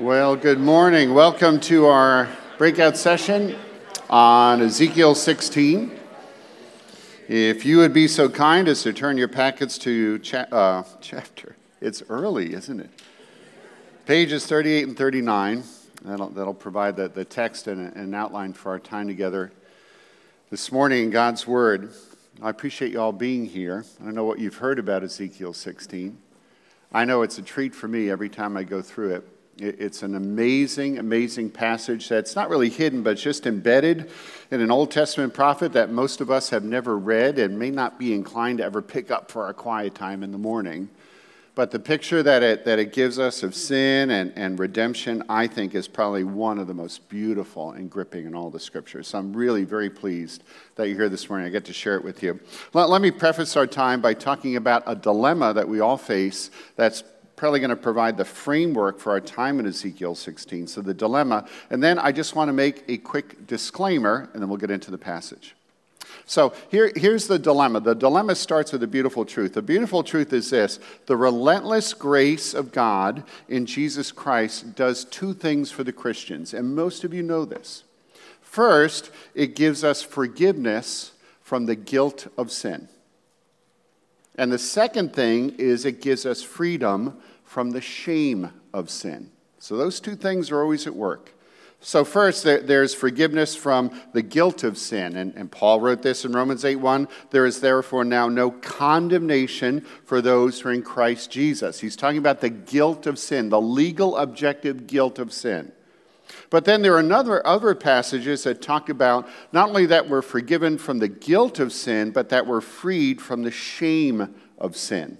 Well, good morning. Welcome to our breakout session on Ezekiel 16. If you would be so kind as to turn your packets to cha- uh, chapter, it's early, isn't it? Pages 38 and 39. That'll, that'll provide the, the text and an outline for our time together this morning in God's Word. I appreciate you all being here. I don't know what you've heard about Ezekiel 16. I know it's a treat for me every time I go through it. It's an amazing, amazing passage that's not really hidden, but just embedded in an Old Testament prophet that most of us have never read and may not be inclined to ever pick up for our quiet time in the morning. But the picture that it, that it gives us of sin and, and redemption, I think, is probably one of the most beautiful and gripping in all the scriptures. So I'm really very pleased that you're here this morning. I get to share it with you. Let, let me preface our time by talking about a dilemma that we all face that's probably going to provide the framework for our time in Ezekiel 16. So, the dilemma. And then I just want to make a quick disclaimer, and then we'll get into the passage. So, here, here's the dilemma. The dilemma starts with a beautiful truth. The beautiful truth is this the relentless grace of God in Jesus Christ does two things for the Christians, and most of you know this. First, it gives us forgiveness from the guilt of sin. And the second thing is it gives us freedom from the shame of sin. So those two things are always at work. So, first, there's forgiveness from the guilt of sin. And, and Paul wrote this in Romans 8 1. There is therefore now no condemnation for those who are in Christ Jesus. He's talking about the guilt of sin, the legal, objective guilt of sin. But then there are another, other passages that talk about not only that we're forgiven from the guilt of sin, but that we're freed from the shame of sin.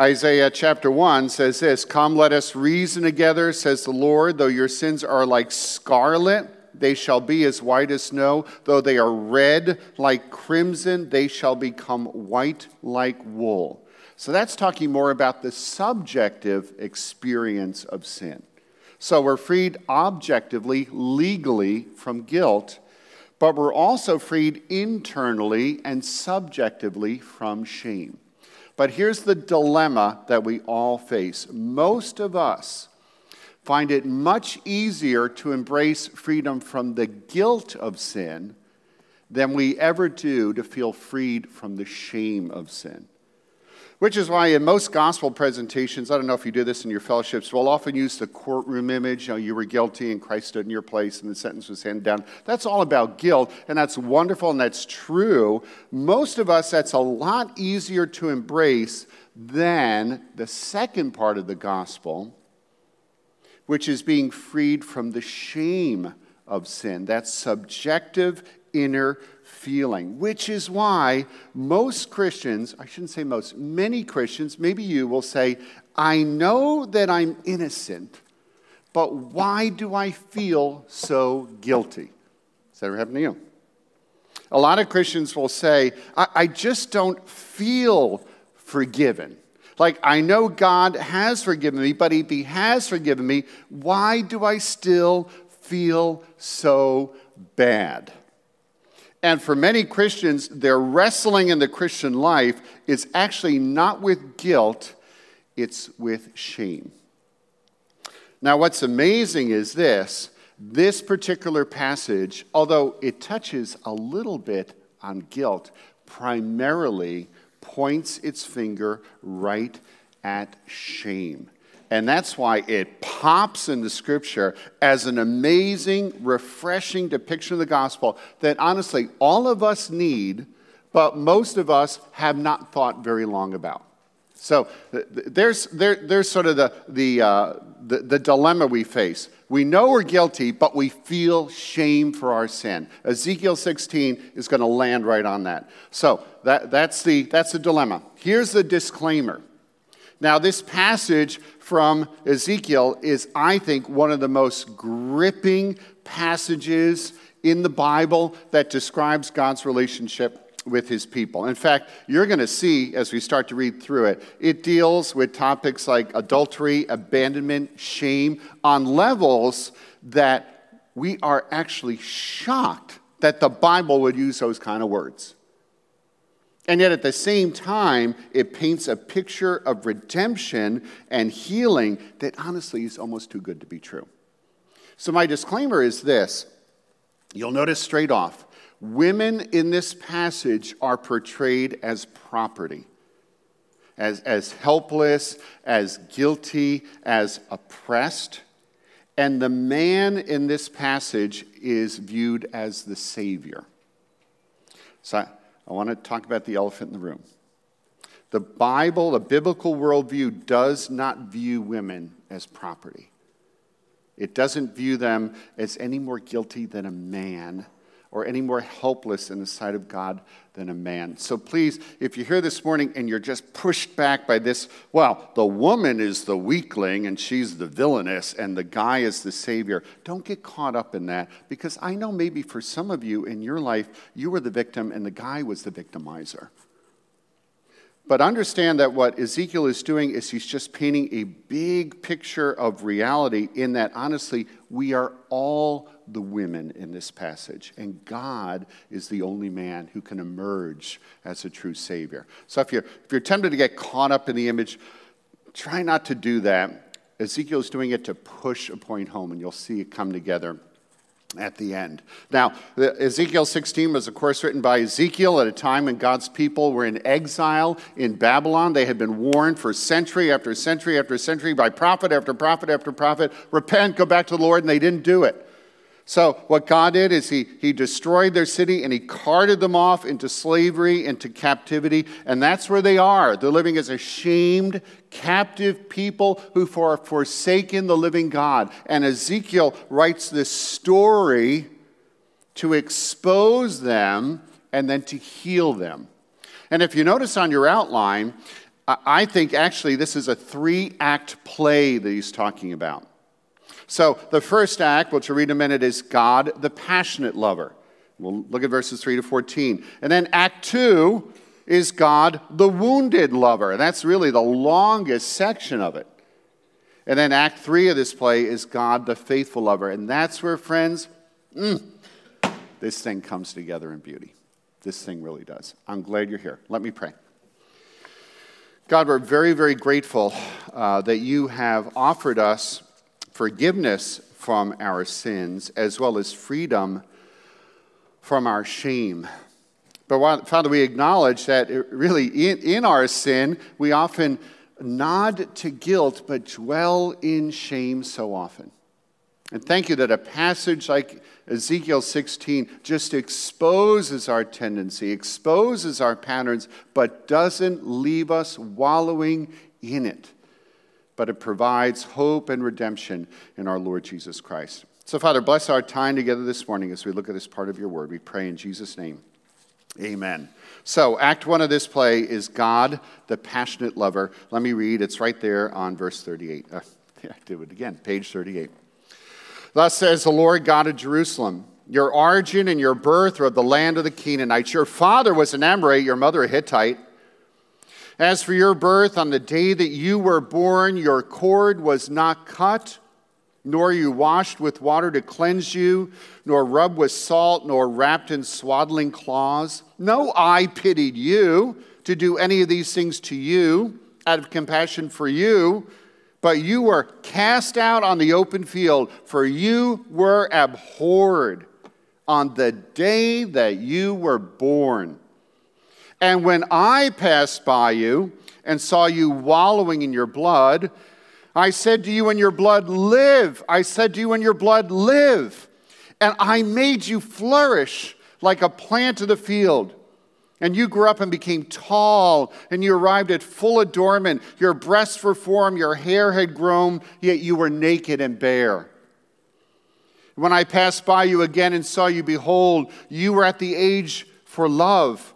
Isaiah chapter 1 says this Come, let us reason together, says the Lord. Though your sins are like scarlet, they shall be as white as snow. Though they are red like crimson, they shall become white like wool. So that's talking more about the subjective experience of sin. So we're freed objectively, legally from guilt, but we're also freed internally and subjectively from shame. But here's the dilemma that we all face. Most of us find it much easier to embrace freedom from the guilt of sin than we ever do to feel freed from the shame of sin. Which is why in most gospel presentations, I don't know if you do this in your fellowships, we'll often use the courtroom image. You, know, you were guilty and Christ stood in your place and the sentence was handed down. That's all about guilt, and that's wonderful and that's true. Most of us, that's a lot easier to embrace than the second part of the gospel, which is being freed from the shame of sin. That subjective inner feeling, which is why most Christians, I shouldn't say most, many Christians, maybe you will say, I know that I'm innocent, but why do I feel so guilty? Has that ever happened to you? A lot of Christians will say, I, I just don't feel forgiven. Like, I know God has forgiven me, but if He has forgiven me, why do I still feel so bad? And for many Christians, their wrestling in the Christian life is actually not with guilt, it's with shame. Now, what's amazing is this this particular passage, although it touches a little bit on guilt, primarily points its finger right at shame. And that's why it pops into Scripture as an amazing, refreshing depiction of the gospel that honestly all of us need, but most of us have not thought very long about. So there's, there, there's sort of the, the, uh, the, the dilemma we face. We know we're guilty, but we feel shame for our sin. Ezekiel 16 is going to land right on that. So that, that's, the, that's the dilemma. Here's the disclaimer. Now, this passage from Ezekiel is, I think, one of the most gripping passages in the Bible that describes God's relationship with his people. In fact, you're going to see as we start to read through it, it deals with topics like adultery, abandonment, shame on levels that we are actually shocked that the Bible would use those kind of words. And yet, at the same time, it paints a picture of redemption and healing that honestly is almost too good to be true. So, my disclaimer is this you'll notice straight off women in this passage are portrayed as property, as, as helpless, as guilty, as oppressed. And the man in this passage is viewed as the Savior. So I, want to talk about the elephant in the room. The Bible, the biblical worldview, does not view women as property. It doesn't view them as any more guilty than a man or any more helpless in the sight of God than a man. So please, if you're here this morning and you're just pushed back by this, well, the woman is the weakling and she's the villainess and the guy is the savior, don't get caught up in that because I know maybe for some of you in your life, you were the victim and the guy was the victimizer. But understand that what Ezekiel is doing is he's just painting a big picture of reality in that, honestly, we are all the women in this passage, and God is the only man who can emerge as a true Savior. So if you're, if you're tempted to get caught up in the image, try not to do that. Ezekiel is doing it to push a point home, and you'll see it come together at the end. Now, Ezekiel 16 was, of course, written by Ezekiel at a time when God's people were in exile in Babylon. They had been warned for century after century after century by prophet after prophet after prophet repent, go back to the Lord, and they didn't do it. So, what God did is he, he destroyed their city and He carted them off into slavery, into captivity, and that's where they are. They're living as ashamed, captive people who have forsaken the living God. And Ezekiel writes this story to expose them and then to heal them. And if you notice on your outline, I think actually this is a three act play that he's talking about. So the first act, which we'll read in a minute, is God, the passionate lover. We'll look at verses 3 to 14. And then act 2 is God, the wounded lover. And that's really the longest section of it. And then act 3 of this play is God, the faithful lover. And that's where, friends, mm, this thing comes together in beauty. This thing really does. I'm glad you're here. Let me pray. God, we're very, very grateful uh, that you have offered us forgiveness from our sins as well as freedom from our shame. But Father, we acknowledge that really in, in our sin, we often nod to guilt but dwell in shame so often. And thank you that a passage like Ezekiel 16 just exposes our tendency, exposes our patterns, but doesn't leave us wallowing in it but it provides hope and redemption in our Lord Jesus Christ. So, Father, bless our time together this morning as we look at this part of your word. We pray in Jesus' name. Amen. So, Act one of this play is God, the passionate lover. Let me read. It's right there on verse 38. Uh, yeah, do it again, page 38. Thus says the Lord God of Jerusalem Your origin and your birth are of the land of the Canaanites. Your father was an Amorite, your mother a Hittite. As for your birth, on the day that you were born, your cord was not cut, nor you washed with water to cleanse you, nor rubbed with salt, nor wrapped in swaddling cloths. No eye pitied you to do any of these things to you out of compassion for you, but you were cast out on the open field, for you were abhorred on the day that you were born. And when I passed by you and saw you wallowing in your blood, I said to you in your blood, Live. I said to you in your blood, Live. And I made you flourish like a plant of the field. And you grew up and became tall, and you arrived at full adornment. Your breasts were formed, your hair had grown, yet you were naked and bare. When I passed by you again and saw you, behold, you were at the age for love.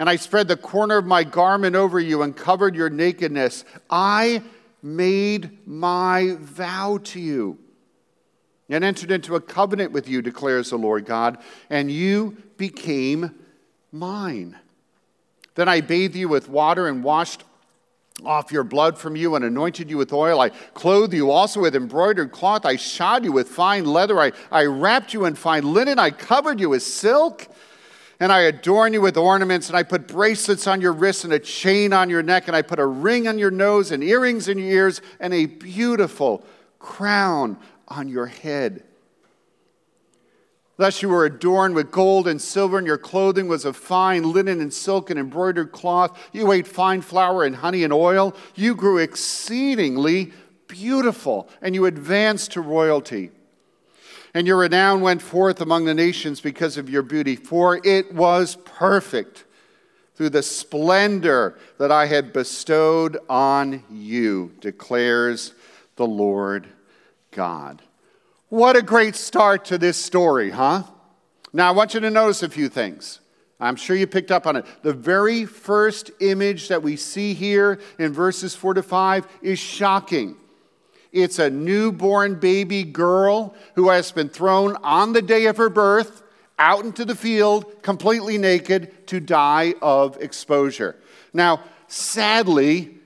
And I spread the corner of my garment over you and covered your nakedness. I made my vow to you and entered into a covenant with you, declares the Lord God, and you became mine. Then I bathed you with water and washed off your blood from you and anointed you with oil. I clothed you also with embroidered cloth. I shod you with fine leather. I, I wrapped you in fine linen. I covered you with silk. And I adorn you with ornaments, and I put bracelets on your wrists and a chain on your neck, and I put a ring on your nose and earrings in your ears and a beautiful crown on your head. Thus you were adorned with gold and silver, and your clothing was of fine linen and silk and embroidered cloth. You ate fine flour and honey and oil. You grew exceedingly beautiful, and you advanced to royalty. And your renown went forth among the nations because of your beauty, for it was perfect through the splendor that I had bestowed on you, declares the Lord God. What a great start to this story, huh? Now, I want you to notice a few things. I'm sure you picked up on it. The very first image that we see here in verses 4 to 5 is shocking. It's a newborn baby girl who has been thrown on the day of her birth out into the field, completely naked, to die of exposure. Now, sadly,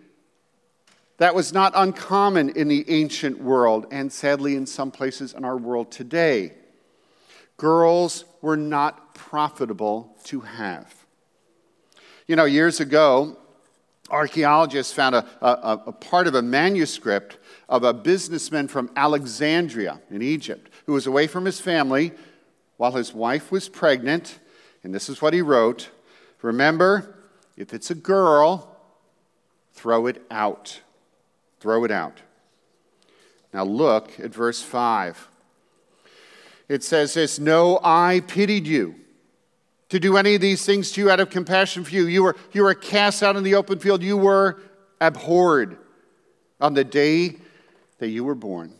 that was not uncommon in the ancient world, and sadly, in some places in our world today. Girls were not profitable to have. You know, years ago, archaeologists found a, a, a, part of a manuscript of a businessman from Alexandria in Egypt who was away from his family while his wife was pregnant. And this is what he wrote Remember, if it's a girl, throw it out. Throw it out. Now look at verse 5. It says this No, I pitied you to do any of these things to you out of compassion for you. You were, you were cast out in the open field, you were abhorred on the day that you were born.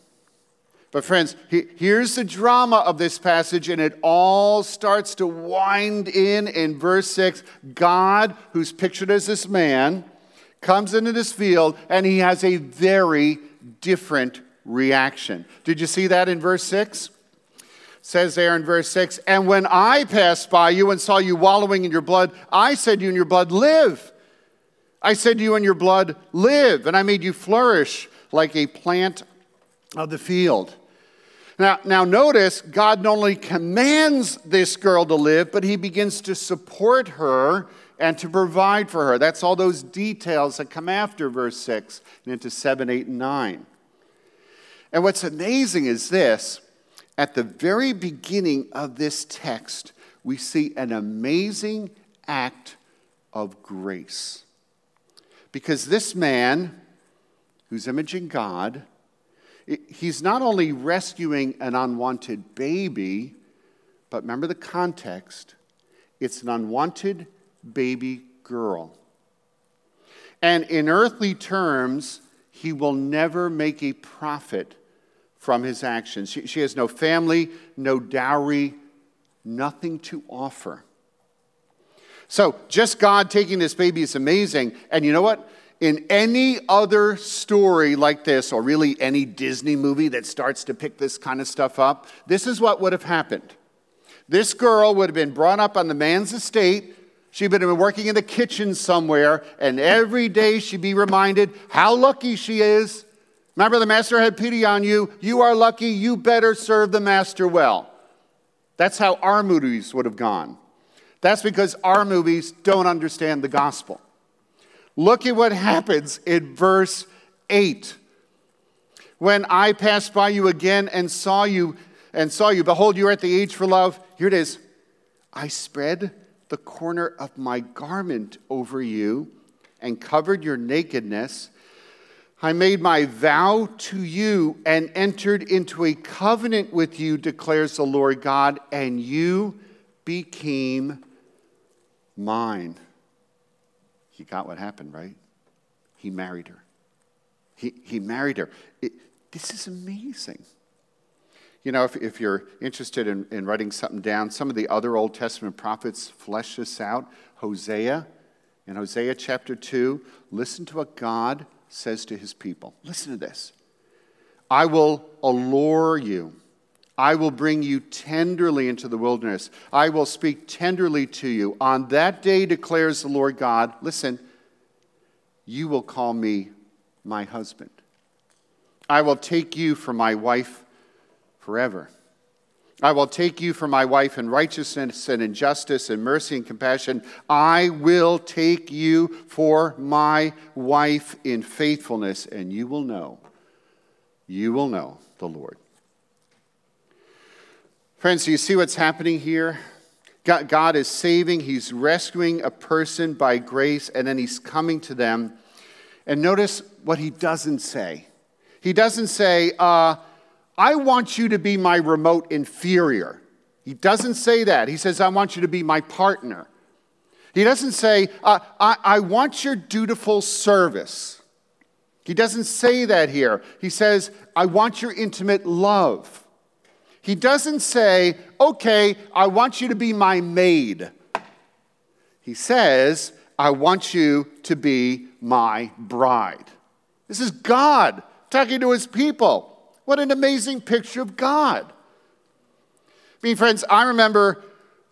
But, friends, here's the drama of this passage, and it all starts to wind in in verse 6. God, who's pictured as this man, comes into this field and he has a very different reaction. Did you see that in verse 6? says there in verse 6 And when I passed by you and saw you wallowing in your blood, I said to you in your blood, Live. I said to you in your blood, Live. And I made you flourish like a plant of the field. Now, now notice, God not only commands this girl to live, but he begins to support her and to provide for her. That's all those details that come after verse 6 and into 7, 8, and 9. And what's amazing is this at the very beginning of this text, we see an amazing act of grace. Because this man, who's imaging God, he's not only rescuing an unwanted baby, but remember the context it's an unwanted baby girl. And in earthly terms, he will never make a profit from his actions. She, she, has no family, no dowry, nothing to offer. So, just God taking this baby is amazing. And you know what? In any other story like this, or really any Disney movie that starts to pick this kind of stuff up, this is what would have happened. This girl would have been brought up on the man's estate She'd been working in the kitchen somewhere, and every day she'd be reminded how lucky she is. Remember, the master had pity on you. You are lucky. You better serve the master well. That's how our movies would have gone. That's because our movies don't understand the gospel. Look at what happens in verse 8. When I passed by you again and saw you, and saw you, behold, you are at the age for love. Here it is. I spread the corner of my garment over you and covered your nakedness. I made my vow to you and entered into a covenant with you, declares the Lord God, and you became mine. He got what happened, right? He married her. He, he married her. It, this is amazing. You know, if, if you're interested in, in writing something down, some of the other Old Testament prophets flesh this out. Hosea, in Hosea chapter 2, listen to what God says to his people. Listen to this I will allure you. I will bring you tenderly into the wilderness. I will speak tenderly to you. On that day, declares the Lord God, listen, you will call me my husband. I will take you for my wife forever. I will take you for my wife in righteousness and in justice and mercy and compassion. I will take you for my wife in faithfulness, and you will know, you will know the Lord. Friends, do you see what's happening here? God, is saving, He's rescuing a person by grace, and then He's coming to them. And notice what He doesn't say. He doesn't say, uh, I want you to be my remote inferior. He doesn't say that. He says, I want you to be my partner. He doesn't say, uh, I, I want your dutiful service. He doesn't say that here. He says, I want your intimate love. He doesn't say, okay, I want you to be my maid. He says, I want you to be my bride. This is God talking to his people. What an amazing picture of God. I mean, friends, I remember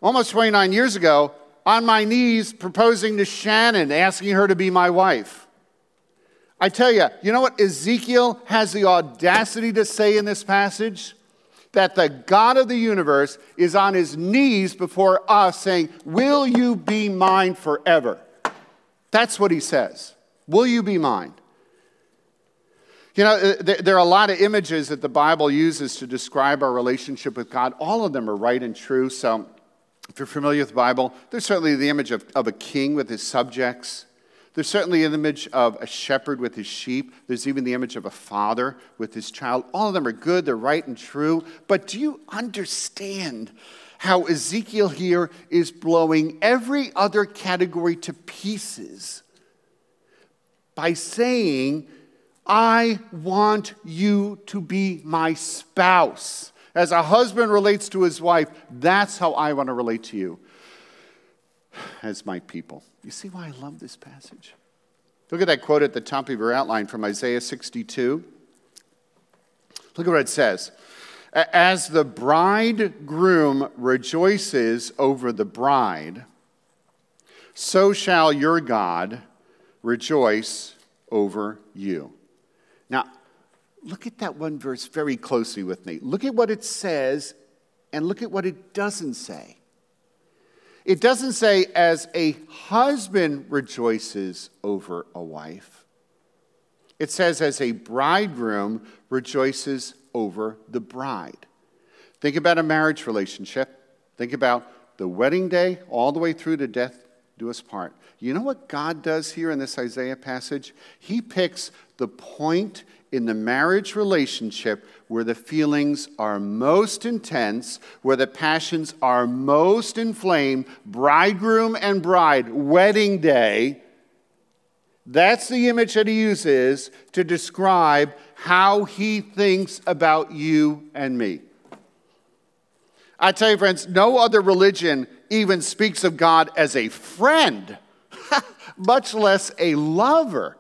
almost 29 years ago on my knees proposing to Shannon, asking her to be my wife. I tell you, you know what Ezekiel has the audacity to say in this passage? That the God of the universe is on his knees before us saying, Will you be mine forever? That's what he says. Will you be mine? You know, uh, there are a lot of images that the Bible uses to describe our relationship with God. All of them are right and true. So, if you're familiar with the Bible, there's certainly the image of, of a king with his subjects. There's certainly an image of a shepherd with his sheep. There's even the image of a father with his child. All of them are good, they're right and true. But do you understand how Ezekiel here is blowing every other category to pieces by saying, I want you to be my spouse. As a husband relates to his wife, that's how I want to relate to you as my people. You see why I love this passage? Look at that quote at the top of your outline from Isaiah 62. Look at what it says. As the bridegroom rejoices over the bride, so shall your God rejoice over you. Now, look at that one verse very closely with me. Look at what it says and look at what it doesn't say. It doesn't say, as a husband rejoices over a wife. It says, as a bridegroom rejoices over the bride. Think about a marriage relationship. Think about the wedding day all the way through to death do us part. You know what God does here in this Isaiah passage? He picks the point in the marriage relationship where the feelings are most intense, where the passions are most inflamed, bridegroom and bride, wedding day. That's the image that he uses to describe how he thinks about you and me. I tell you, friends, no other religion even speaks of God as a friend, much less a lover.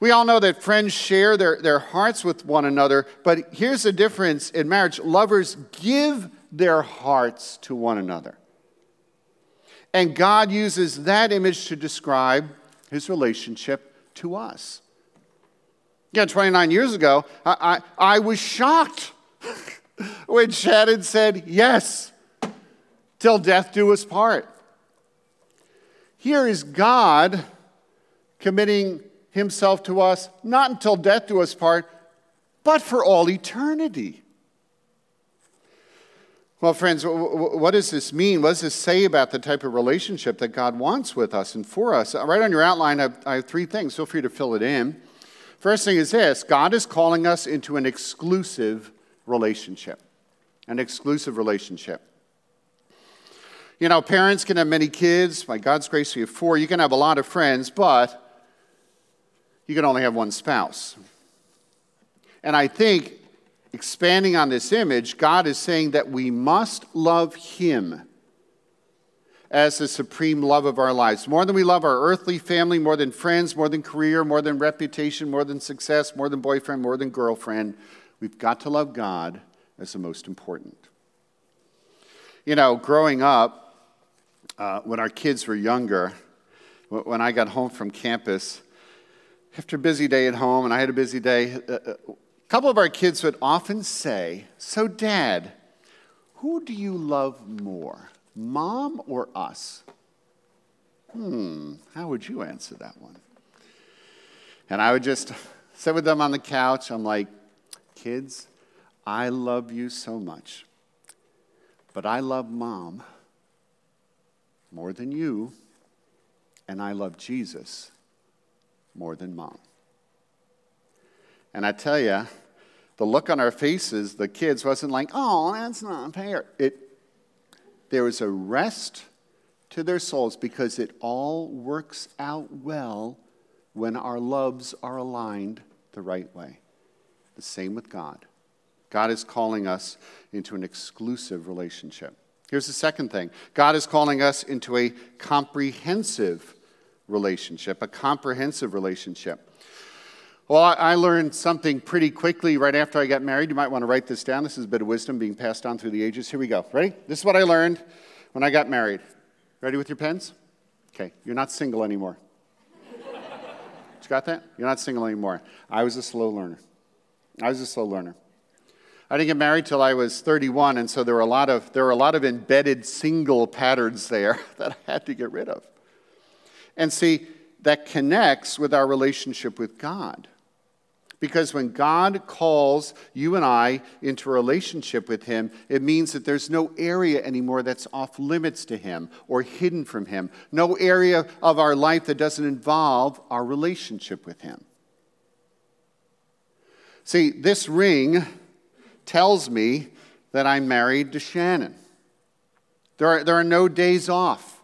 We all know that friends share their, their hearts with one another, but here's the difference in marriage lovers give their hearts to one another. And God uses that image to describe his relationship to us. Yeah, 29 years ago, I, I, I was shocked when Shannon said, Yes, till death do us part. Here is God committing himself to us, not until death do us part, but for all eternity. Well, friends, what does this mean? What does this say about the type of relationship that God wants with us and for us? Uh, right on your outline, I have three things. Feel free to fill it in. First thing is this God is calling us into an exclusive relationship. An exclusive relationship. You know, parents can have many kids. By God's grace, we have four. You can have a lot of friends, but you can only have one spouse. And I think, expanding on this image, God is saying that we must love Him as the supreme love of our lives. More than we love our earthly family, more than friends, more than career, more than reputation, more than success, more than boyfriend, more than girlfriend, we've got to love God as the most important. You know, growing up, uh, when our kids were younger, when I got home from campus, after a busy day at home, and I had a busy day, uh, uh, A couple of our kids would often say, So, Dad, who do you love more, mom or us? Hmm, how would you answer that one? And I would just sit with them on the couch. I'm like, Kids, I love you so much, but I love mom more than you, and I love Jesus more than mom. And I tell you, the look on our faces, the kids, wasn't like, oh, that's not fair. It, there was a rest to their souls because it all works out well when our loves are aligned the right way. The same with God. God is calling us into an exclusive relationship. Here's the second thing God is calling us into a comprehensive relationship, a comprehensive relationship. Well, I learned something pretty quickly right after I got married. You might want to write this down. This is a bit of wisdom being passed on through the ages. Here we go. Ready? This is what I learned when I got married. Ready with your pens? Okay, you're not single anymore. you got that? You're not single anymore. I was a slow learner. I was a slow learner. I didn't get married till I was 31, and so there were a lot of there were a lot of embedded single patterns there that I had to get rid of. And see, that connects with our relationship with God. Because when God calls you and I into a relationship with Him, it means that there's no area anymore that's off limits to Him or hidden from Him. No area of our life that doesn't involve our relationship with Him. See, this ring tells me that I'm married to Shannon. There are, there are no days off.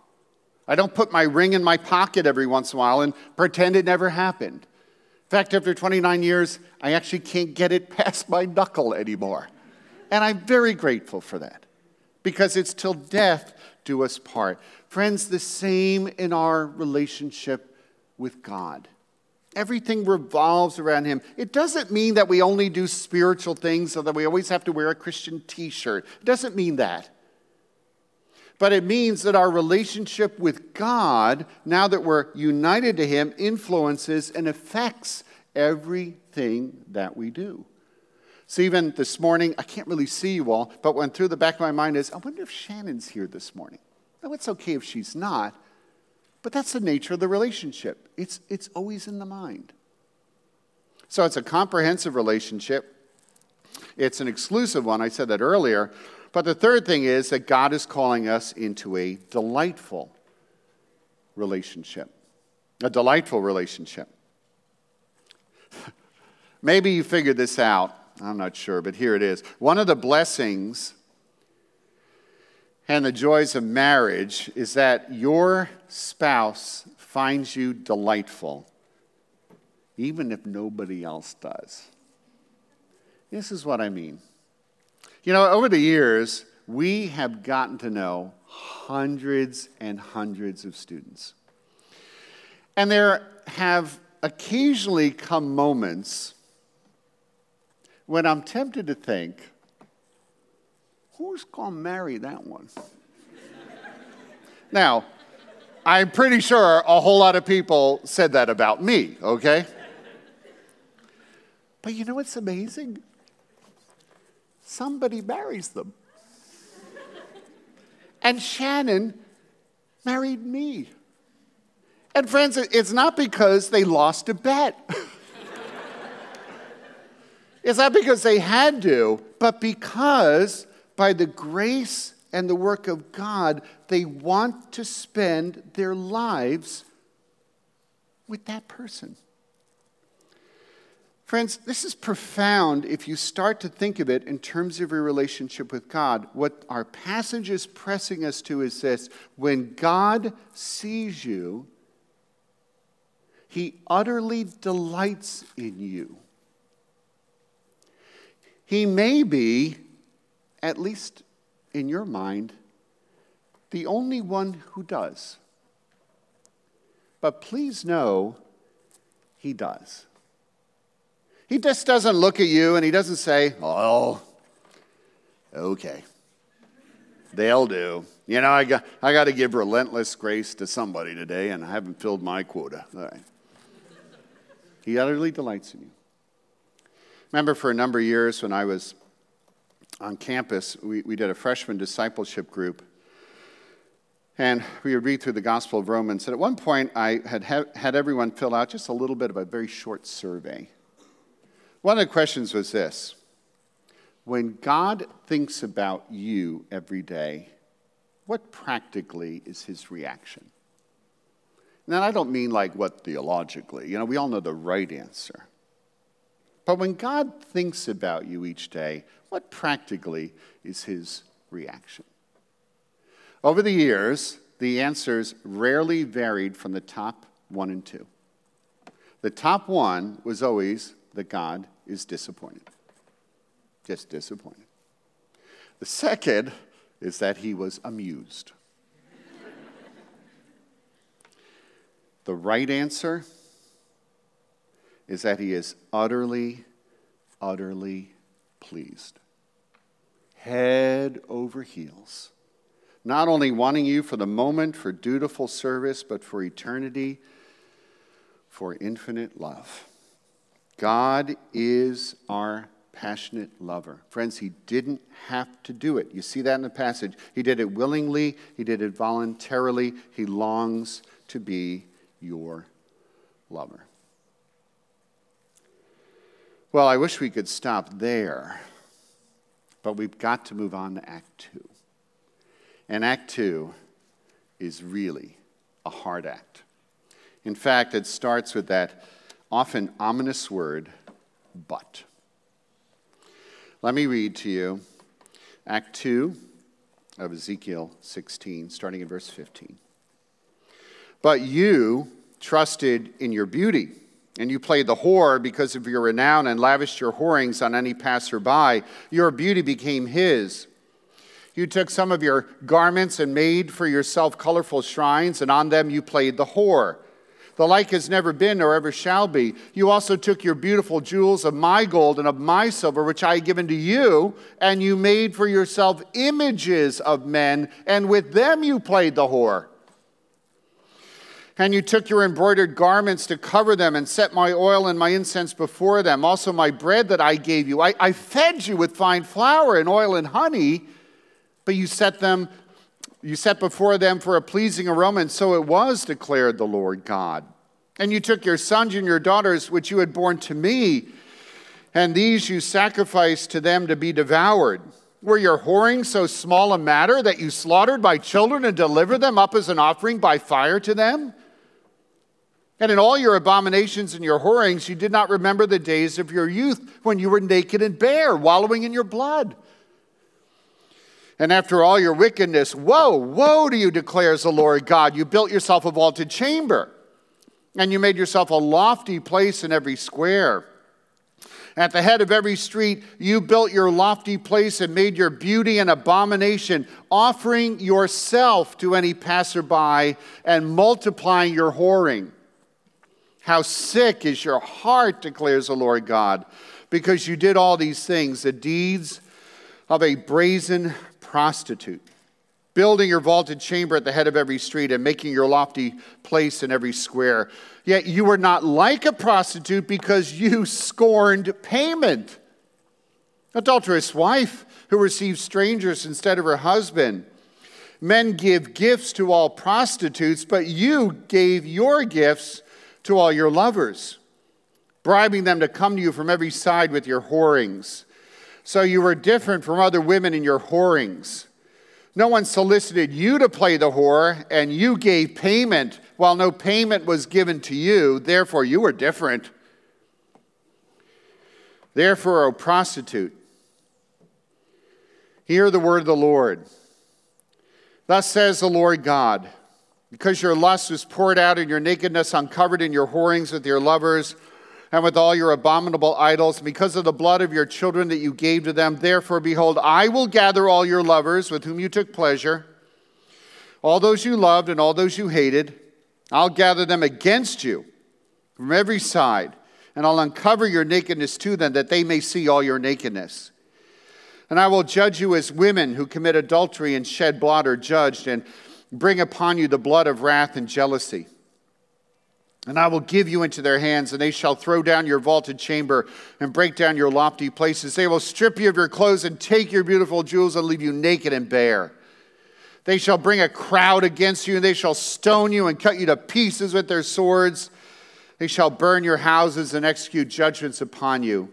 I don't put my ring in my pocket every once in a while and pretend it never happened. In fact, after 29 years, I actually can't get it past my knuckle anymore. And I'm very grateful for that because it's till death do us part. Friends, the same in our relationship with God. Everything revolves around Him. It doesn't mean that we only do spiritual things or that we always have to wear a Christian t shirt. It doesn't mean that. But it means that our relationship with God, now that we're united to Him, influences and affects everything that we do. So even this morning, I can't really see you all, but went through the back of my mind is, I wonder if Shannon's here this morning. No, it's okay if she's not but that's the nature of the relationship. It's, it's always in the mind. So it's a comprehensive relationship. It's an exclusive one. I said that earlier. But the third thing is that God is calling us into a delightful relationship. A delightful relationship. Maybe you figured this out. I'm not sure, but here it is. One of the blessings and the joys of marriage is that your spouse finds you delightful, even if nobody else does. This is what I mean. You know, over the years, we have gotten to know hundreds and hundreds of students. And there have occasionally come moments when I'm tempted to think, who's going to marry that one? now, I'm pretty sure a whole lot of people said that about me, okay? But you know what's amazing? Somebody marries them. And Shannon married me. And friends, it's not because they lost a bet. it's not because they had to, but because by the grace and the work of God, they want to spend their lives with that person. Friends, this is profound if you start to think of it in terms of your relationship with God. What our passage is pressing us to is this when God sees you, he utterly delights in you. He may be at least in your mind, the only one who does. But please know, he does. He just doesn't look at you and he doesn't say, oh, okay, they'll do. You know, I got, I got to give relentless grace to somebody today, and I haven't filled my quota. All right. He utterly delights in you. remember for a number of years when I was on campus, we, we did a freshman discipleship group. And we would read through the Gospel of Romans. And at one point, I had had everyone fill out just a little bit of a very short survey. One of the questions was this When God thinks about you every day, what practically is his reaction? Now, I don't mean like what theologically. You know, we all know the right answer. But when God thinks about you each day, what practically is his reaction? Over the years, the answers rarely varied from the top one and two. The top one was always that God is disappointed. Just disappointed. The second is that he was amused. the right answer is that he is utterly, utterly pleased. Head over heels. Not only wanting you for the moment for dutiful service, but for eternity, for infinite love. God is our passionate lover. Friends, he didn't have to do it. You see that in the passage. He did it willingly, he did it voluntarily. He longs to be your lover. Well, I wish we could stop there, but we've got to move on to Act 2. And Act 2 is really a hard act. In fact, it starts with that often ominous word, but. Let me read to you Act 2 of Ezekiel 16, starting in verse 15. But you trusted in your beauty, and you played the whore because of your renown and lavished your whorings on any passerby. Your beauty became his. You took some of your garments and made for yourself colorful shrines, and on them you played the whore. The like has never been nor ever shall be. You also took your beautiful jewels of my gold and of my silver, which I had given to you, and you made for yourself images of men, and with them you played the whore. And you took your embroidered garments to cover them and set my oil and my incense before them. Also, my bread that I gave you. I, I fed you with fine flour and oil and honey, but you set them you set before them for a pleasing aroma, and so it was, declared the Lord God. And you took your sons and your daughters, which you had borne to me, and these you sacrificed to them to be devoured. Were your whoring so small a matter that you slaughtered my children and delivered them up as an offering by fire to them? And in all your abominations and your whorings, you did not remember the days of your youth when you were naked and bare, wallowing in your blood. And after all your wickedness, woe, woe to you, declares the Lord God. You built yourself a vaulted chamber, and you made yourself a lofty place in every square. At the head of every street, you built your lofty place and made your beauty an abomination, offering yourself to any passerby and multiplying your whoring. How sick is your heart, declares the Lord God, because you did all these things, the deeds of a brazen prostitute, building your vaulted chamber at the head of every street and making your lofty place in every square. Yet you were not like a prostitute because you scorned payment. Adulterous wife who receives strangers instead of her husband. Men give gifts to all prostitutes, but you gave your gifts to all your lovers, bribing them to come to you from every side with your whorings. So you were different from other women in your whorings. No one solicited you to play the whore, and you gave payment while no payment was given to you. Therefore, you were different. Therefore, O prostitute, hear the word of the Lord. Thus says the Lord God because your lust was poured out and your nakedness uncovered in your whorings with your lovers and with all your abominable idols, because of the blood of your children that you gave to them. Therefore, behold, I will gather all your lovers with whom you took pleasure, all those you loved and all those you hated. I'll gather them against you from every side, and I'll uncover your nakedness to them, that they may see all your nakedness. And I will judge you as women who commit adultery and shed blood are judged, and bring upon you the blood of wrath and jealousy. And I will give you into their hands, and they shall throw down your vaulted chamber and break down your lofty places. They will strip you of your clothes and take your beautiful jewels and leave you naked and bare. They shall bring a crowd against you, and they shall stone you and cut you to pieces with their swords. They shall burn your houses and execute judgments upon you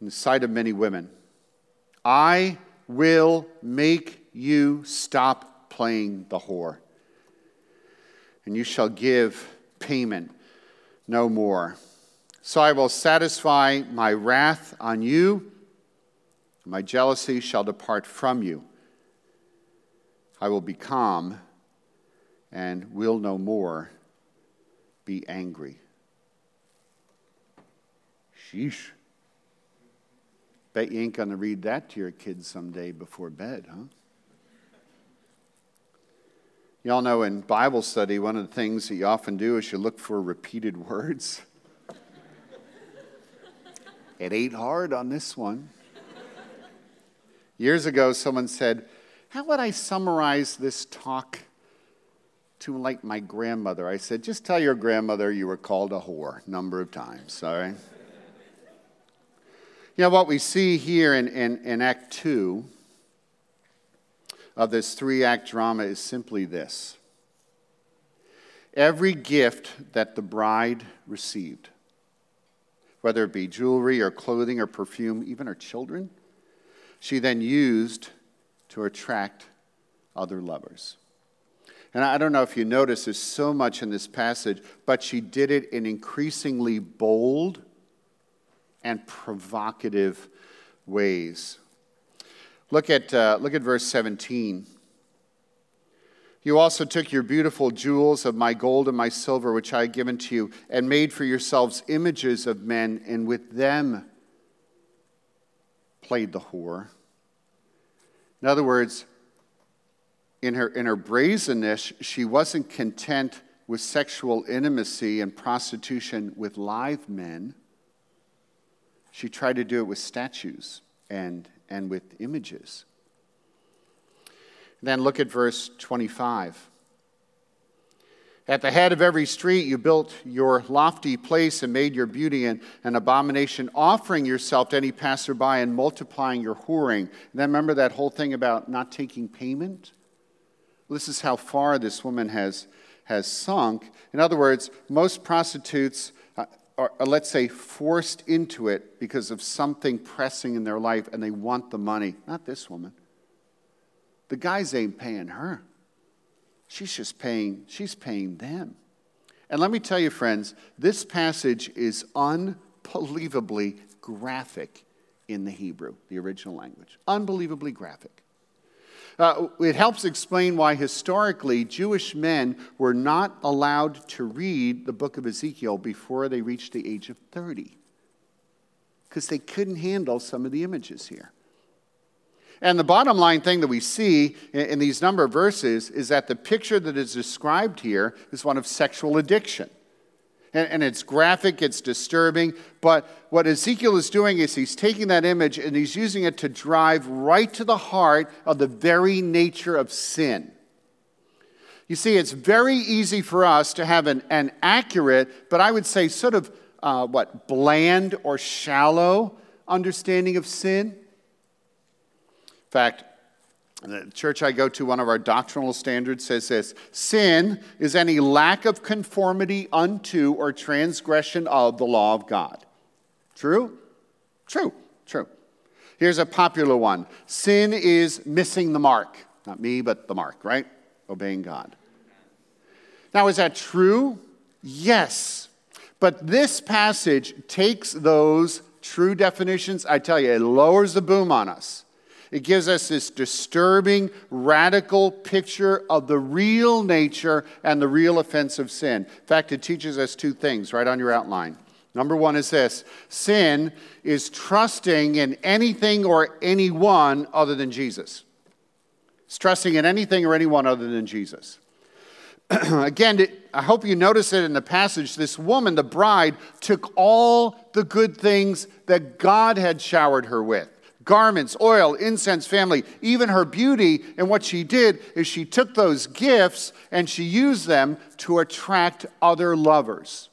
in the sight of many women. I will make you stop playing the whore, and you shall give payment no more. So I will satisfy my wrath on you, my jealousy shall depart from you. I will be calm and will no more be angry. Sheesh. Bet you ain't going to read that to your kids someday before bed, huh? Y'all know in Bible study, one of the things that you often do is you look for repeated words. it ain't hard on this one. Years ago, someone said, How would I summarize this talk to like my grandmother? I said, Just tell your grandmother you were called a whore number of times, all right? You know, what we see here in, in, in Act 2 of this three act drama is simply this every gift that the bride received, whether it be jewelry or clothing or perfume, even her children, she then used to attract other lovers. And I don't know if you notice, there's so much in this passage, but she did it in increasingly bold and provocative ways. Look at, uh, look at verse 17. You also took your beautiful jewels of my gold and my silver, which I had given to you, and made for yourselves images of men, and with them played the whore. In other words, in her, in her brazenness, she wasn't content with sexual intimacy and prostitution with live men. She tried to do it with statues and and with images. Then look at verse 25. At the head of every street, you built your lofty place and made your beauty an, an abomination, offering yourself to any passerby and multiplying your whoring. And then remember that whole thing about not taking payment? Well, this is how far this woman has, has sunk. In other words, most prostitutes are, uh, let's say, forced into it because of something pressing in their life and they want the money. Not this woman. The guys ain't paying her. She's just paying, she's paying them. And let me tell you, friends, this passage is unbelievably graphic in the Hebrew, the original language. Unbelievably graphic. Uh, it helps explain why historically Jewish men were not allowed to read the book of Ezekiel before they reached the age of 30, because they couldn't handle some of the images here. And the bottom line thing that we see in, in these number of verses is that the picture that is described here is one of sexual addiction. And, and it's graphic, it's disturbing. But what Ezekiel is doing is he's taking that image and he's using it to drive right to the heart of the very nature of sin. You see, it's very easy for us to have an, an accurate, but I would say sort of uh, what, bland or shallow understanding of sin. In fact, the church I go to, one of our doctrinal standards says this Sin is any lack of conformity unto or transgression of the law of God. True? True, true. Here's a popular one Sin is missing the mark. Not me, but the mark, right? Obeying God. Now, is that true? Yes. But this passage takes those true definitions, I tell you, it lowers the boom on us. It gives us this disturbing, radical picture of the real nature and the real offense of sin. In fact, it teaches us two things right on your outline. Number one is this sin is trusting in anything or anyone other than Jesus. It's trusting in anything or anyone other than Jesus. Again, I hope you notice it in the passage. This woman, the bride, took all the good things that God had showered her with garments, oil, incense, family, even her beauty. And what she did is she took those gifts and she used them to attract other lovers.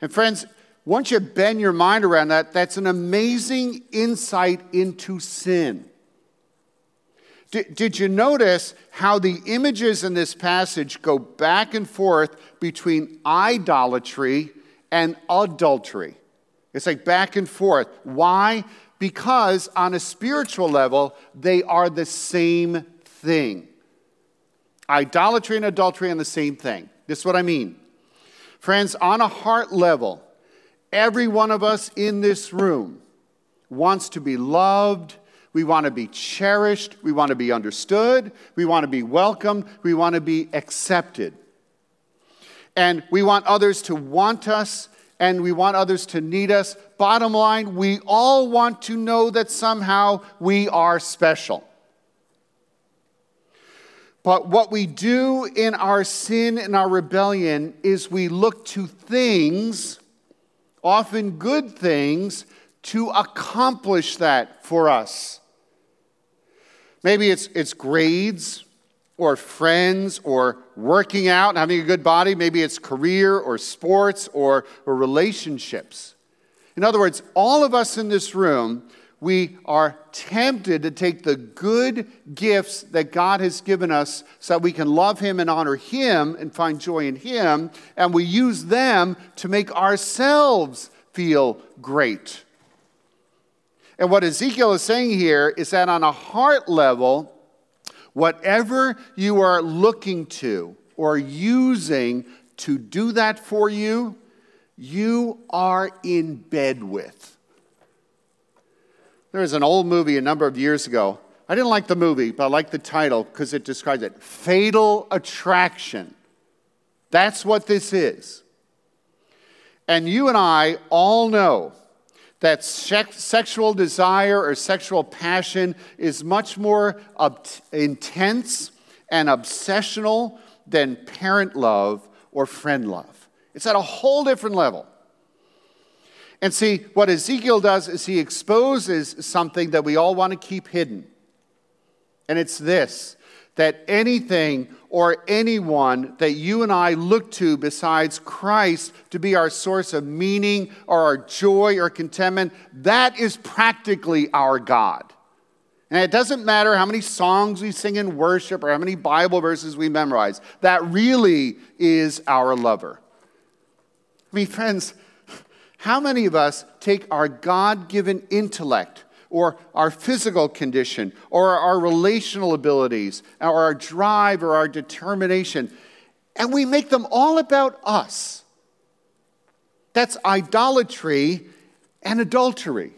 And friends, once you bend your mind around that, that's an amazing insight into sin. Did, did you notice how the images in this passage go back and forth between idolatry and adultery? It's like back and forth. Why? Because on a spiritual level, they are the same thing. Idolatry and adultery are the same thing. This is what I mean. Friends, on a heart level, every one of us in this room wants to be loved. We want to be cherished. We want to be understood. We want to be welcomed. We want to be accepted. And we want others to want us and we want others to need us. Bottom line, we all want to know that somehow we are special. But what we do in our sin and our rebellion is we look to things, often good things, to accomplish that for us. Maybe it's, it's grades or friends or working out and having a good body. Maybe it's career or sports or, or relationships. In other words, all of us in this room, we are tempted to take the good gifts that God has given us so that we can love Him and honor Him and find joy in Him, and we use them to make ourselves feel great. And what Ezekiel is saying here is that on a heart level, Whatever you are looking to or using to do that for you, you are in bed with. There was an old movie a number of years ago. I didn't like the movie, but I like the title because it describes it Fatal Attraction. That's what this is. And you and I all know that sexual desire or sexual passion is much more ob- intense and obsessional than parent love or friend love. It's at a whole different level. And see, what Ezekiel does is he exposes something that we all want to keep hidden. And it's this that anything or anyone that you and I look to besides Christ to be our source of meaning or our joy or contentment, that is practically our God. And it doesn't matter how many songs we sing in worship or how many Bible verses we memorize, that really is our lover. I mean, friends, how many of us take our God given intellect? Or our physical condition or our relational abilities or our drive or our determination. And we make them all about us. That's idolatry and adultery.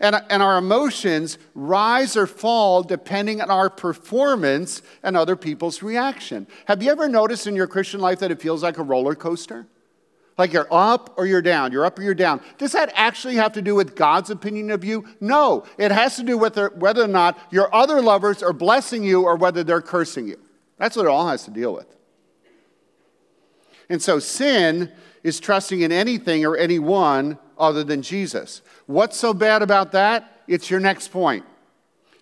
And, and our emotions rise or fall depending on our performance and other people's reaction. Have you ever noticed in your Christian life that it feels like a roller coaster? Like you're up or you're down, you're up or you're down. Does that actually have to do with God's opinion of you? No. It has to do with whether or not your other lovers are blessing you or whether they're cursing you. That's what it all has to deal with. And so sin is trusting in anything or anyone other than Jesus. What's so bad about that? It's your next point.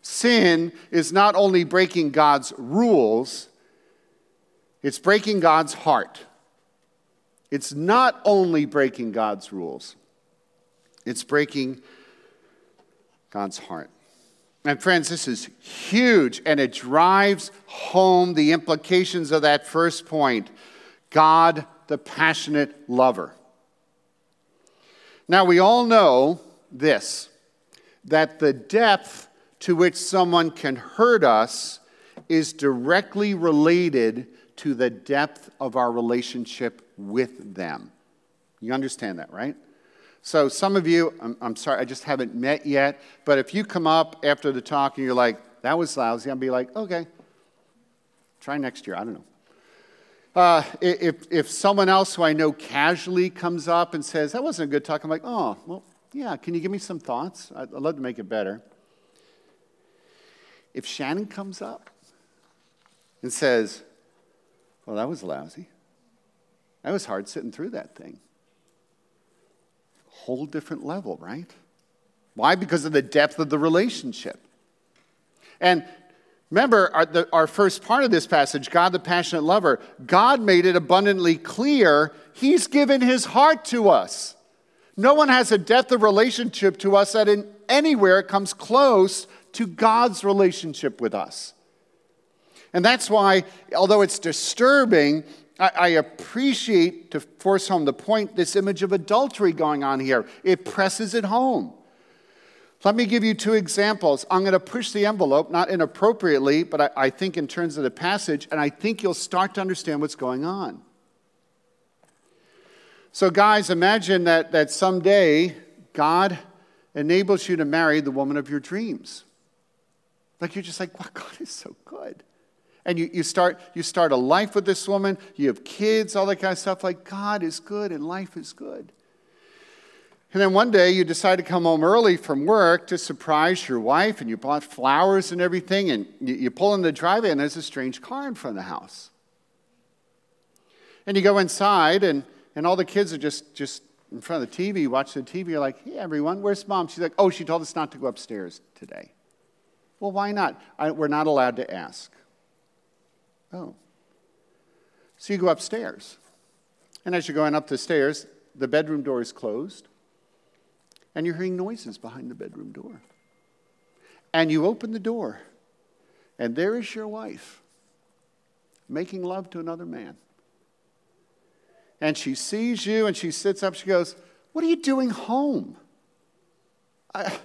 Sin is not only breaking God's rules, it's breaking God's heart. It's not only breaking God's rules, it's breaking God's heart. And friends, this is huge, and it drives home the implications of that first point God, the passionate lover. Now, we all know this that the depth to which someone can hurt us is directly related to the depth of our relationship with them. You understand that, right? So, some of you, I'm, I'm, sorry, I just haven't met yet, but if you come up after the talk and you're like, that was lousy, I'll be like, okay, try next year. I don't know. Uh, if, if someone else who I know casually comes up and says, that wasn't a good talk, I'm like, oh, well, yeah, can you give me some thoughts? I'd, I'd love to make it better. If Shannon comes up and says, well, that was lousy. That was hard sitting through that thing. Whole different level, right? Why? Because of the depth of the relationship. And remember our, the, our first part of this passage God, the passionate lover, God made it abundantly clear He's given His heart to us. No one has a depth of relationship to us that in anywhere comes close to God's relationship with us. And that's why, although it's disturbing, I, I, appreciate, to force home the point, this image of adultery going on here. It presses it home. Let me give you two examples. I'm going to push the envelope, not inappropriately, but I, I think in terms of the passage, and I think you'll start to understand what's going on. So, guys, imagine that, that someday God enables you to marry the woman of your dreams. Like you're just like, wow, God is so good. And you, you, start, you start a life with this woman, you have kids, all that kind of stuff. Like, God is good and life is good. And then one day you decide to come home early from work to surprise your wife, and you bought flowers and everything, and you, you pull in the driveway, and there's a strange car in front of the house. And you go inside, and, and all the kids are just, just in front of the TV, watching the TV. You're like, hey, everyone, where's mom? She's like, oh, she told us not to go upstairs today. Well, why not? I, we're not allowed to ask. Oh. So you go upstairs. And as you're going up the stairs, the bedroom door is closed and you're hearing noises behind the bedroom door. And you open the door, and there is your wife making love to another man. And she sees you and she sits up. She goes, What are you doing home? I,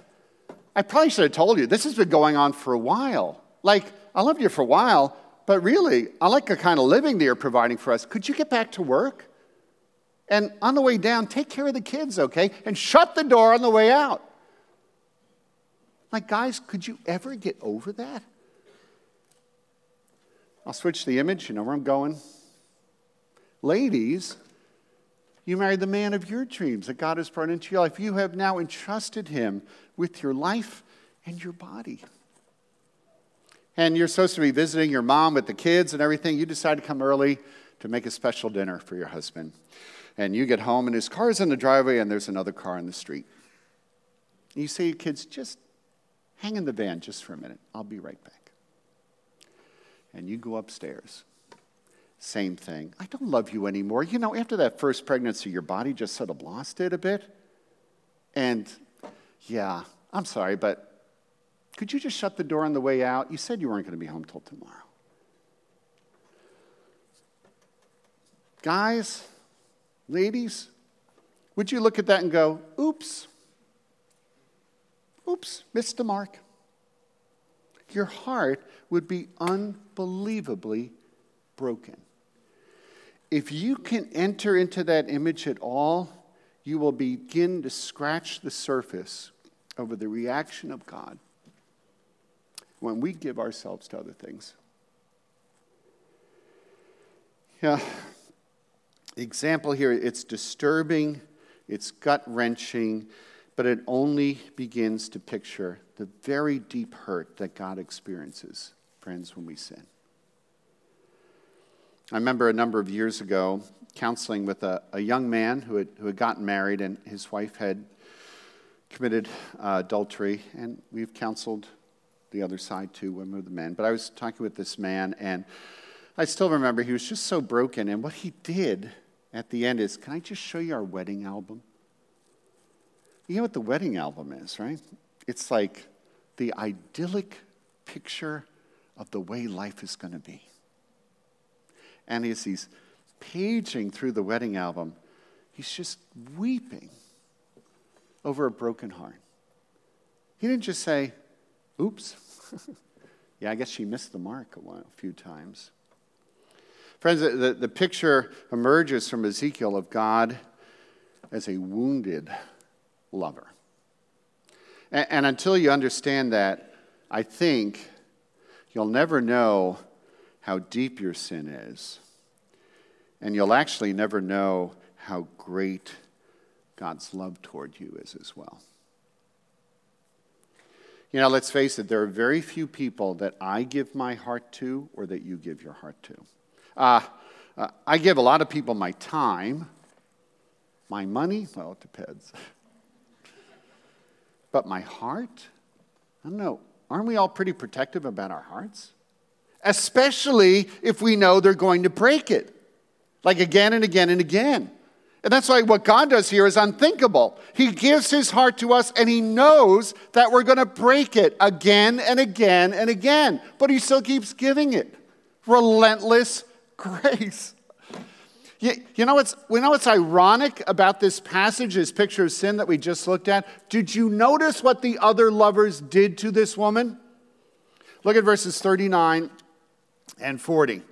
I probably should have told you. This has been going on for a while. Like, I loved you for a while, but really, I like the kind of living that you're providing for us. Could you get back to work? And on the way down, take care of the kids, okay? And shut the door on the way out. Like, guys, could you ever get over that? I'll switch the image. You know where I'm going. Ladies, you married the man of your dreams that God has brought into your life. You have now entrusted him with your life and your body. And you're supposed to be visiting your mom with the kids and everything. You decide to come early to make a special dinner for your husband and you get home and his car is in the driveway and there's another car in the street. And you say, kids, just hang in the van just for a minute. I'll be right back. And you go upstairs. Same thing. I don't love you anymore. You know, after that first pregnancy, your body just sort of lost it a bit. And yeah, I'm sorry, but could you just shut the door on the way out? You said you weren't going to be home till tomorrow. Guys, Ladies, would you look at that and go, oops, oops, missed the mark? Your heart would be unbelievably broken. If you can enter into that image at all, you will begin to scratch the surface over the reaction of God when we give ourselves to other things. Yeah, example here, it's disturbing, it's gut wrenching, but it only begins to picture the very deep hurt that God experiences, friends, when we sin. I remember a number of years ago counseling with a, a young man who had, who had gotten married and his wife had committed uh, adultery, and we've counseled the other side too, women with the men. But I was talking with this man, and I still remember he was just so broken, and what he did at the end is Can I just show you our wedding album? You know what the wedding album is, right? It's like the idyllic picture of the way life is going to be. And as he's paging through the wedding album, he's just weeping over a broken heart. He didn't just say, oops. yeah, I guess she missed the mark a, while, a few times. Friends, the, the picture emerges from Ezekiel of God as a wounded lover. And, and until you understand that, I think you'll never know how deep your sin is. And you'll actually never know how great God's love toward you is as well. You know, let's face it, there are very few people that I give my heart to or that you give your heart to. Uh, uh, I give a lot of people my time, my money, well, it depends. But my heart? I don't know. Aren't we all pretty protective about our hearts? Especially if we know they're going to break it, like again and again and again. And that's why what God does here is unthinkable. He gives his heart to us and he knows that we're going to break it again and again and again. But he still keeps giving it. Relentless grace. You, know what's, you know what's ironic about this passage, this picture of sin that we just looked at? Did you notice what the other lovers did to this woman? Look at verses 39 and 40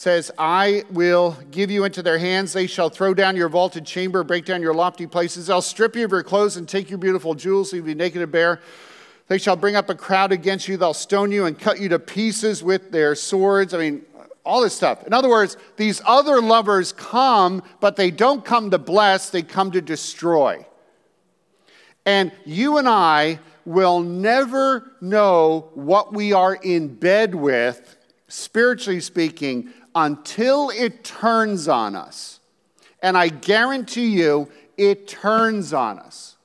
says, I will give you into their hands. They shall throw down your vaulted chamber, break down your lofty places. They'll strip you of your clothes and take your beautiful jewels, leave you naked and bare. They shall bring up a crowd against you. They'll stone you and cut you to pieces with their swords. I mean, all this stuff. In other words, these other lovers come, but they don't come to bless, they come to destroy. And you and I will never know what we are in bed with, spiritually speaking, until it turns on us. And I guarantee you, it turns on us.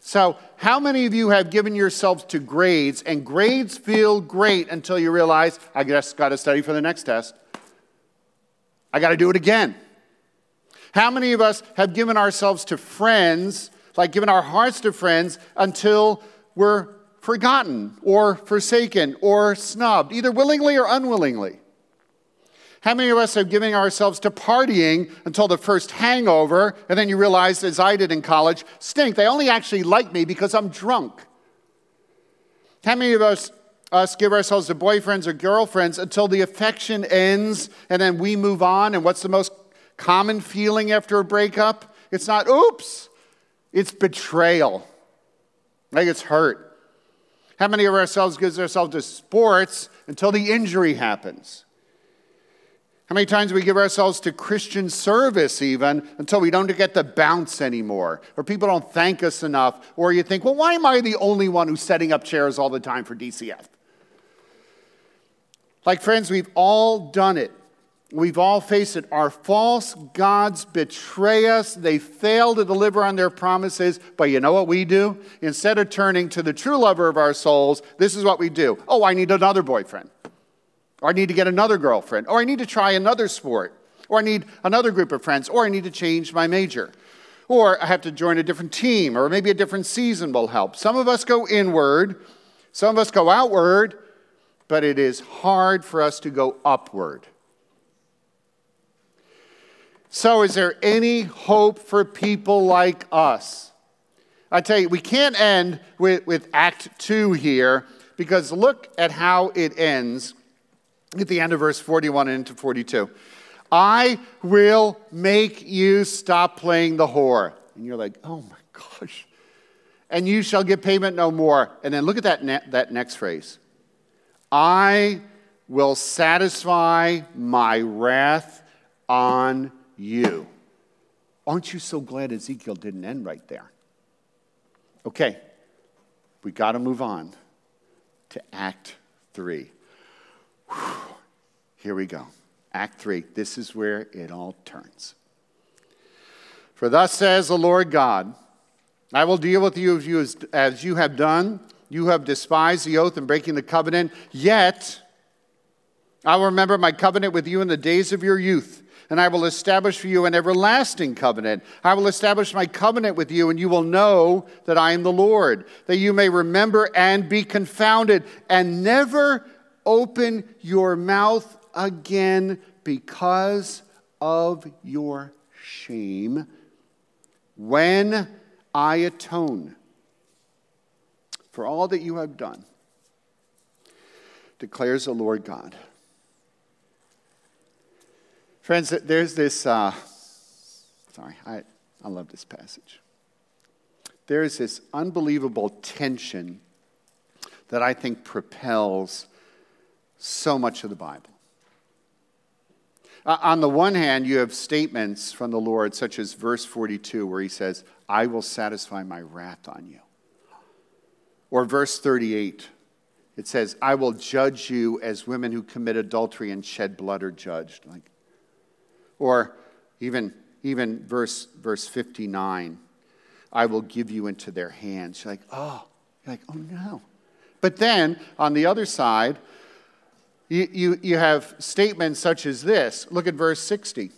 So, how many of you have given yourselves to grades and grades feel great until you realize, I just got to study for the next test? I got to do it again. How many of us have given ourselves to friends, like given our hearts to friends, until we're forgotten or forsaken or snubbed, either willingly or unwillingly? How many of us are giving ourselves to partying until the first hangover, and then you realize, as I did in college, stink, they only actually like me because I'm drunk? How many of us, us give ourselves to boyfriends or girlfriends until the affection ends and then we move on? And what's the most common feeling after a breakup? It's not oops, it's betrayal. Like it's hurt. How many of ourselves gives ourselves to sports until the injury happens? How many times we give ourselves to Christian service even until we don't get the bounce anymore, or people don't thank us enough, or you think, well, why am I the only one who's setting up chairs all the time for DCF? Like, friends, we've all done it. We've all faced it. Our false gods betray us. They fail to deliver on their promises. But you know what we do? Instead of turning to the true lover of our souls, this is what we do. Oh, I need another boyfriend. Or I need to get another girlfriend. Or I need to try another sport. Or I need another group of friends. Or I need to change my major. Or I have to join a different team. Or maybe a different season will help. Some of us go inward, some of us go outward, but it is hard for us to go upward. So, is there any hope for people like us? I tell you, we can't end with, with Act 2 here because look at how it ends at the end of verse 41 and into 42. I will make you stop playing the whore. And you're like, oh my gosh. And you shall get payment no more. And then look at that, ne- that next phrase I will satisfy my wrath on you. Aren't you so glad Ezekiel didn't end right there? Okay, we got to move on to Act 3. Here we go. Act 3. This is where it all turns. For thus says the Lord God I will deal with you as, as you have done. You have despised the oath and breaking the covenant, yet I will remember my covenant with you in the days of your youth and I will establish for you an everlasting covenant. I will establish my covenant with you, and you will know that I am the Lord, that you may remember and be confounded, and never open your mouth again because of your shame when I atone for all that you have done, declares the Lord God. Friends, there's this, uh, sorry, I, I love this passage. There's this unbelievable tension that I think propels so much of the Bible. Uh, on the one hand, you have statements from the Lord, such as verse 42, where he says, I will satisfy my wrath on you. Or verse 38, it says, I will judge you as women who commit adultery and shed blood are judged. Like, or even, even verse, verse 59, I will give you into their hands. You're like, oh, you're like, oh no. But then on the other side, you, you, have statements such as this. Look at verse 60.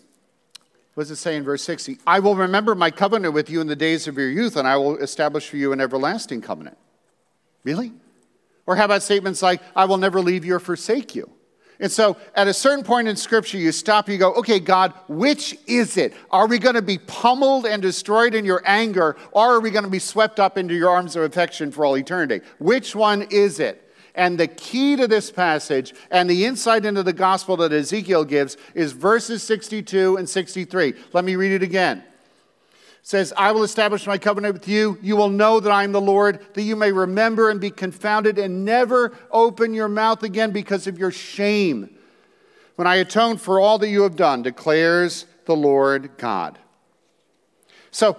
What does it say in verse 60? I will remember my covenant with you in the days of your youth, and I will establish for you an everlasting covenant. Really? Or how about statements like, I will never leave you or forsake you? And so at a certain point in Scripture, you stop, you go, okay, God, which is it? Are we going to be pummeled and destroyed in your anger, or are we going to be swept up into your arms of affection for all eternity? Which one is it? And the key to this passage and the insight into the gospel that Ezekiel gives is verses 62 and 63. Let me read it again says, I will establish my covenant with you. You will know that I am the Lord, that you may remember and be confounded and never open your mouth again because of your shame. When I atone for all that you have done, declares the Lord God. So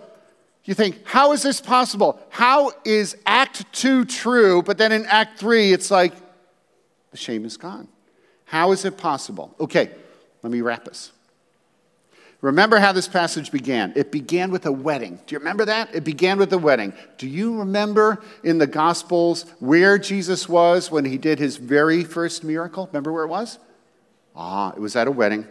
you think, how is this possible? How is Act 2 true, but then in Act 3, it's like the shame is gone? How is it possible? Okay, let me wrap us. Remember how this passage began. It began with a wedding. Do you remember that? It began with a wedding. Do you remember in the Gospels where Jesus was when he did his very first miracle? Remember where it was? Ah, it was at a wedding.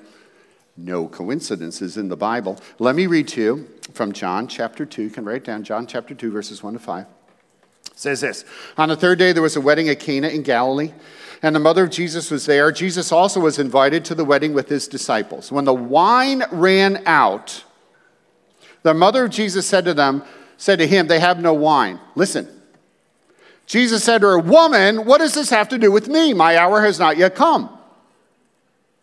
No coincidences in the Bible. Let me read to you from John chapter 2. You can write down John chapter 2, verses 1 to 5. It says this On the third day, there was a wedding at Cana in Galilee and the mother of Jesus was there. Jesus also was invited to the wedding with his disciples. When the wine ran out, the mother of Jesus said to them, said to him, They have no wine. Listen. Jesus said to her, Woman, what does this have to do with me? My hour has not yet come.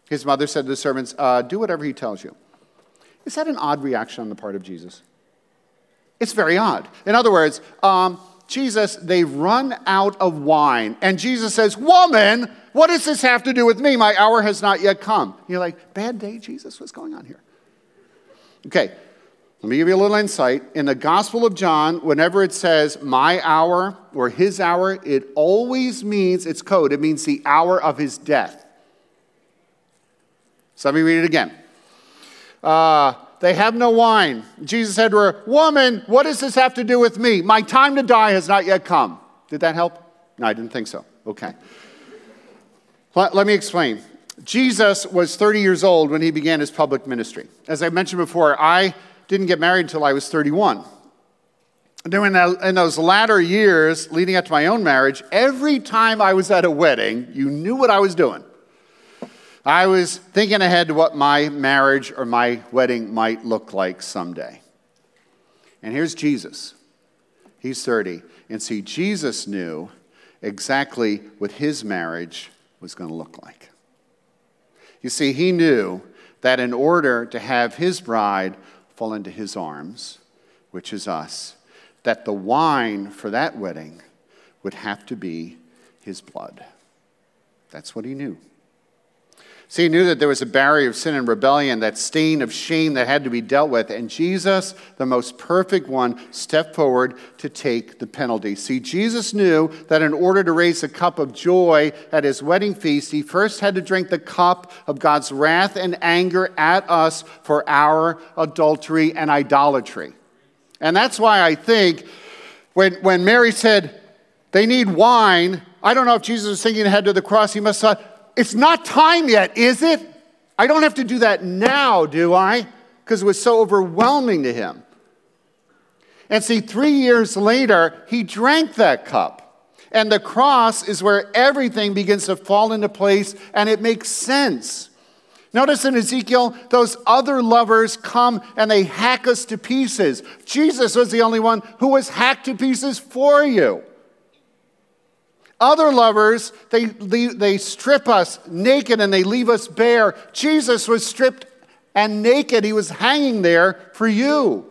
His mother said to the servants, uh, Do whatever he tells you. Is that an odd reaction on the part of Jesus? It's very odd. In other words, um, Jesus, they run out of wine. And Jesus says, Woman, what does this have to do with me? My hour has not yet come. You're like, Bad day, Jesus? What's going on here? Okay, let me give you a little insight. In the Gospel of John, whenever it says my hour or his hour, it always means, it's code, it means the hour of his death. So let me read it again. Uh, they have no wine. Jesus said to her, Woman, what does this have to do with me? My time to die has not yet come. Did that help? No, I didn't think so. Okay. Let, let me explain. Jesus was 30 years old when he began his public ministry. As I mentioned before, I didn't get married until I was 31. And then in those latter years leading up to my own marriage, every time I was at a wedding, you knew what I was doing. I was thinking ahead to what my marriage or my wedding might look like someday. And here's Jesus. He's 30. And see, Jesus knew exactly what his marriage was going to look like. You see, he knew that in order to have his bride fall into his arms, which is us, that the wine for that wedding would have to be his blood. That's what he knew. See, he knew that there was a barrier of sin and rebellion, that stain of shame that had to be dealt with. And Jesus, the most perfect one, stepped forward to take the penalty. See, Jesus knew that in order to raise a cup of joy at his wedding feast, he first had to drink the cup of God's wrath and anger at us for our adultery and idolatry. And that's why I think when, when Mary said, they need wine, I don't know if Jesus was thinking ahead to the cross. He must have thought, it's not time yet, is it? I don't have to do that now, do I? Because it was so overwhelming to him. And see, three years later, he drank that cup. And the cross is where everything begins to fall into place and it makes sense. Notice in Ezekiel, those other lovers come and they hack us to pieces. Jesus was the only one who was hacked to pieces for you. Other lovers, they, they strip us naked and they leave us bare. Jesus was stripped and naked. He was hanging there for you.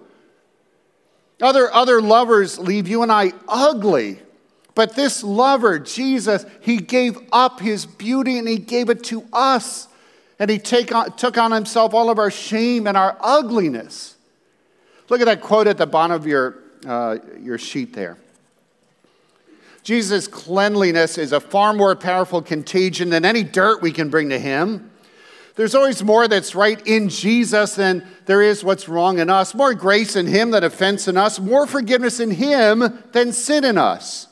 Other, other lovers leave you and I ugly. But this lover, Jesus, he gave up his beauty and he gave it to us. And he take on, took on himself all of our shame and our ugliness. Look at that quote at the bottom of your, uh, your sheet there. Jesus' cleanliness is a far more powerful contagion than any dirt we can bring to him. there's always more that's right in Jesus than there is what's wrong in us. More grace in Him than offense in us. More forgiveness in Him than sin in us.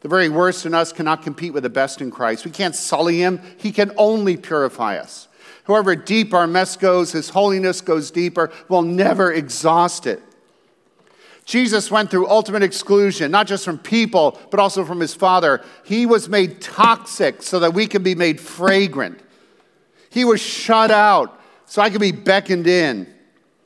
The very worst in us cannot compete with the best in Christ. We can't sully Him, He can only purify us. However deep our mess goes, His holiness goes deeper. We'll never exhaust it. Jesus went through ultimate exclusion, not just from people, but also from his Father. He was made toxic so that we can be made fragrant. He was shut out so I could be beckoned in.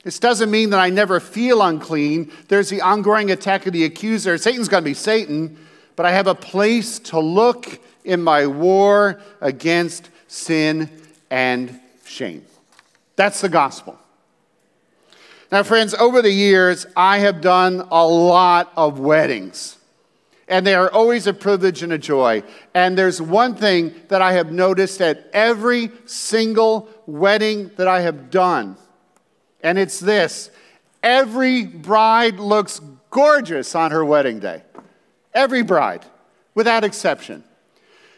This doesn't mean that I never feel unclean. There's the ongoing attack of the accuser. Satan's going to be Satan, but I have a place to look in my war against sin and shame. That's the gospel. Now, friends, over the years, I have done a lot of weddings. And they are always a privilege and a joy. And there's one thing that I have noticed at every single wedding that I have done, and it's this every bride looks gorgeous on her wedding day. Every bride, without exception.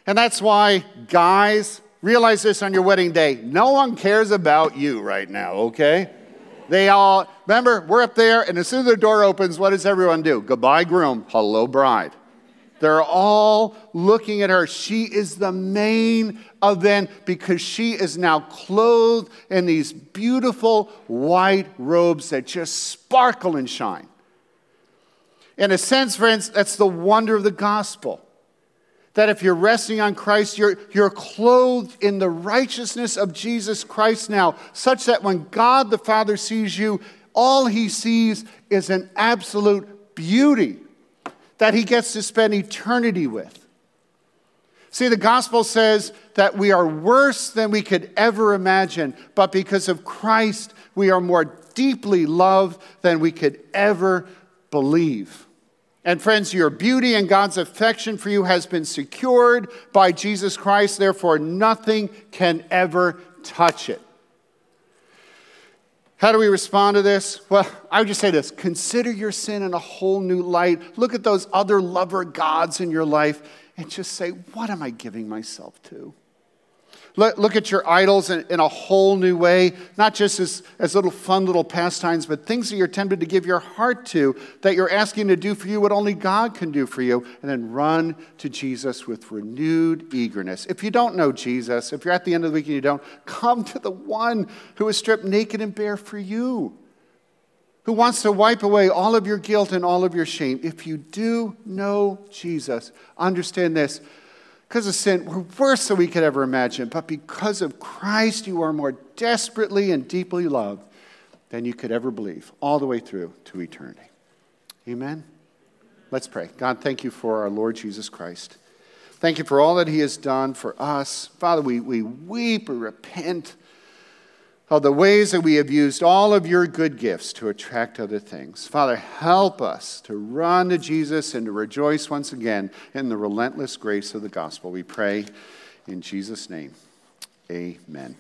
And that's why, guys, realize this on your wedding day no one cares about you right now, okay? They all, remember, we're up there, and as soon as the door opens, what does everyone do? Goodbye, groom. Hello, bride. They're all looking at her. She is the main event because she is now clothed in these beautiful white robes that just sparkle and shine. In a sense, friends, that's the wonder of the gospel that if you're resting on Christ, you're, you're clothed in the righteousness of Jesus Christ now, such that when God the Father sees you, all he sees is an absolute beauty that he gets to spend eternity with. See, the gospel says that we are worse than we could ever imagine, but because of Christ, we are more deeply loved than we could ever believe. And friends, your beauty and God's affection for you has been secured by Jesus Christ, therefore, nothing can ever touch it. How do we respond to this? Well, I would just say this consider your sin in a whole new light. Look at those other lover gods in your life and just say, What am I giving myself to? Look, look at your idols in, in, a whole new way, not just as, as little fun little pastimes, but things that you're tempted to give your heart to, that you're asking to do for you what only God can do for you, and then run to Jesus with renewed eagerness. If you don't know Jesus, if you're at the end of the week and you don't, come to the one who was stripped naked and bare for you, who wants to wipe away all of your guilt and all of your shame. If you do know Jesus, understand this because of sin, we're worse than we could ever imagine. But because of Christ, you are more desperately and deeply loved than you could ever believe, all the way through to eternity. Amen? Let's pray. God, thank you for our Lord Jesus Christ. Thank you for all that he has done for us. Father, we, we weep, we repent of the ways that we have used all of your good gifts to attract other things. Father, help us to run to Jesus and to rejoice once again in the relentless grace of the gospel. We pray in Jesus' name. Amen.